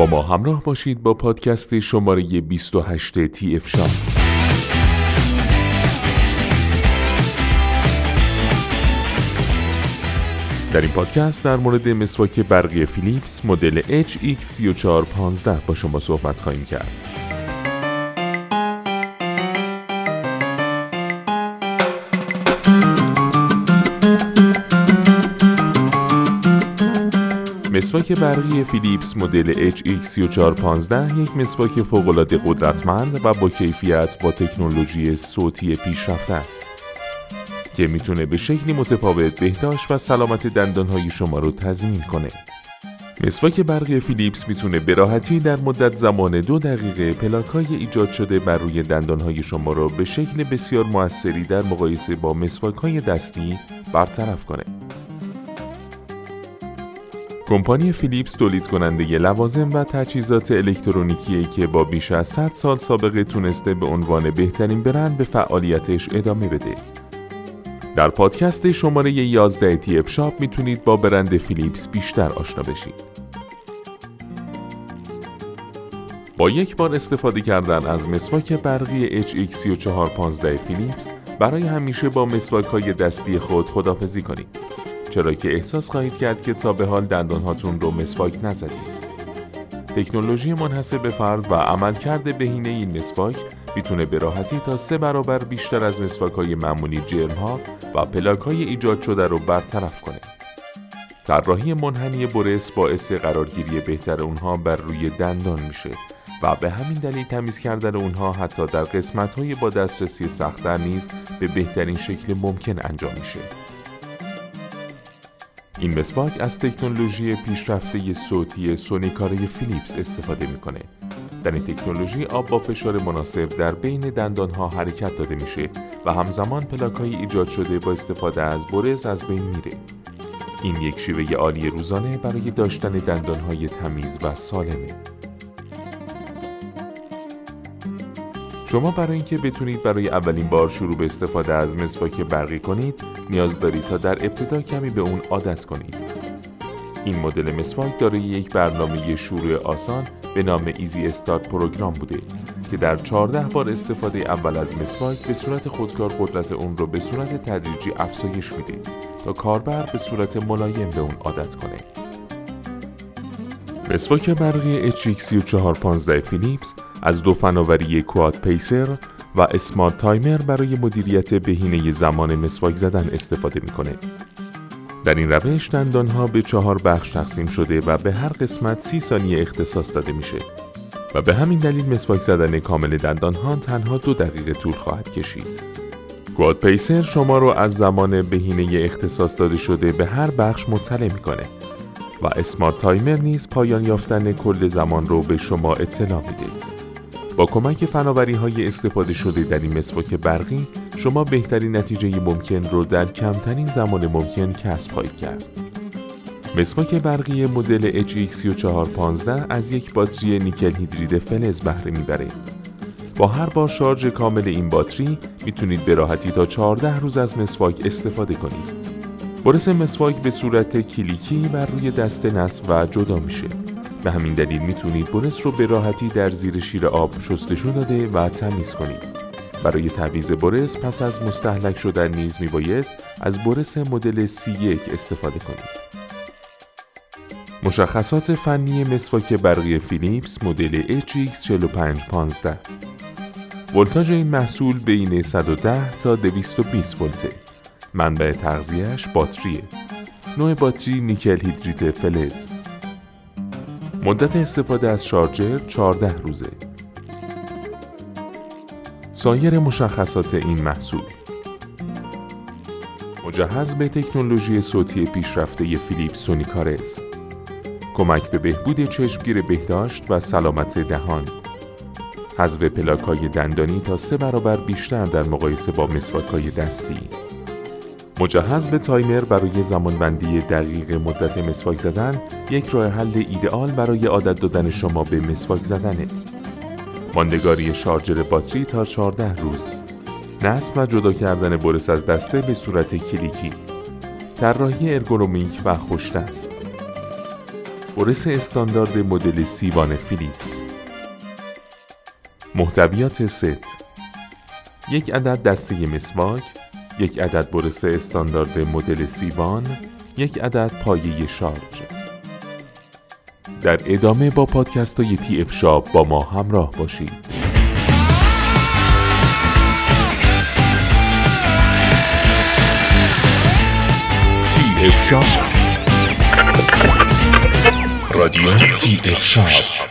با ما همراه باشید با پادکست شماره 28 تی اف شاپ در این پادکست در مورد مسواک برقی فیلیپس مدل HX3415 با شما صحبت خواهیم کرد. مسواک برقی فیلیپس مدل HX3415 یک مسواک فوق‌العاده قدرتمند و با کیفیت با تکنولوژی صوتی پیشرفته است. که می‌تونه به شکلی متفاوت بهداشت و سلامت دندانهای شما رو تضمین کنه. مسواک برقی فیلیپس می‌تونه به راحتی در مدت زمان دو دقیقه پلاکای ایجاد شده بر روی دندانهای شما رو به شکل بسیار موثری در مقایسه با مسواک های دستی برطرف کنه. کمپانی فیلیپس تولید کننده لوازم و تجهیزات الکترونیکی که با بیش از 100 سال سابقه تونسته به عنوان بهترین برند به فعالیتش ادامه بده. در پادکست شماره 11 تی شاپ می‌تونید با برند فیلیپس بیشتر آشنا بشید. با یک بار استفاده کردن از مسواک برقی HX3415 فیلیپس برای همیشه با مسواک های دستی خود خدافزی کنید. چرا که احساس خواهید کرد که تا به حال دندان هاتون رو مسواک نزدید. تکنولوژی منحصر به فرد و عملکرد بهینه این مسواک می‌تونه به راحتی تا سه برابر بیشتر از مسواک های معمولی جرم ها و پلاک های ایجاد شده رو برطرف کنه. طراحی منحنی برس باعث قرارگیری بهتر اونها بر روی دندان میشه و به همین دلیل تمیز کردن اونها حتی در قسمت های با دسترسی سختتر نیز به بهترین شکل ممکن انجام میشه. این مسواک از تکنولوژی پیشرفته صوتی سونیکاره فیلیپس استفاده می‌کنه. در این تکنولوژی آب با فشار مناسب در بین دندانها حرکت داده میشه و همزمان پلاکایی ایجاد شده با استفاده از برز از بین میره. این یک شیوه عالی روزانه برای داشتن دندانهای تمیز و سالمه. شما برای اینکه بتونید برای اولین بار شروع به استفاده از مسواک برقی کنید نیاز دارید تا در ابتدا کمی به اون عادت کنید. این مدل مسواک دارای یک برنامه شروع آسان به نام ایزی استارت پروگرام بوده که در 14 بار استفاده اول از مسواک به صورت خودکار قدرت اون رو به صورت تدریجی افزایش میده تا کاربر به صورت ملایم به اون عادت کنه. مسواک برقی HX3415 فیلیپس از دو فناوری کواد پیسر و اسمارت تایمر برای مدیریت بهینه زمان مسواک زدن استفاده می‌کنه. در این روش دندانها به چهار بخش تقسیم شده و به هر قسمت سی ثانیه اختصاص داده میشه و به همین دلیل مسواک زدن کامل دندانها تنها دو دقیقه طول خواهد کشید. کواد پیسر شما رو از زمان بهینه اختصاص داده شده به هر بخش مطلع می‌کنه و اسمارت تایمر نیز پایان یافتن کل زمان رو به شما اطلاع میده. با کمک فناوری های استفاده شده در این مسواک برقی شما بهترین نتیجه ممکن رو در کمترین زمان ممکن کسب خواهید کرد. مسواک برقی مدل HX3415 از یک باتری نیکل هیدرید فلز بهره می‌بره. با هر بار شارژ کامل این باتری می‌تونید به راحتی تا 14 روز از مسواک استفاده کنید. برس مسواک به صورت کلیکی بر روی دست نصب و جدا میشه. به همین دلیل می‌تونید برس رو به راحتی در زیر شیر آب شستشو داده و تمیز کنید. برای تعویض برس پس از مستحلک شدن نیز میبایست از برس مدل C1 استفاده کنید. مشخصات فنی مسواک برقی فیلیپس مدل HX4515 ولتاژ این محصول بین 110 تا 220 ولته. منبع تغذیهش باتریه. نوع باتری نیکل هیدرید فلز. مدت استفاده از شارژر 14 روزه. سایر مشخصات این محصول. مجهز به تکنولوژی صوتی پیشرفته فیلیپس Sonicare. کمک به بهبود چشمگیر بهداشت و سلامت دهان. حذف پلاکای دندانی تا سه برابر بیشتر در مقایسه با مسواکای دستی. مجهز به تایمر برای زمانبندی دقیق مدت مسواک زدن یک راه حل ایدئال برای عادت دادن شما به مسواک زدنه. ماندگاری شارژر باتری تا 14 روز. نصب و جدا کردن برس از دسته به صورت کلیکی. طراحی ارگونومیک و خوشدست برس استاندارد مدل C1 فیلیپس. محتویات ست. یک عدد دسته مسواک یک عدد برس استاندارد مدل C1 یک عدد پایه شارژ. در ادامه با پادکست های TF Shop با ما همراه باشید. TF Shop رادیو TF Shop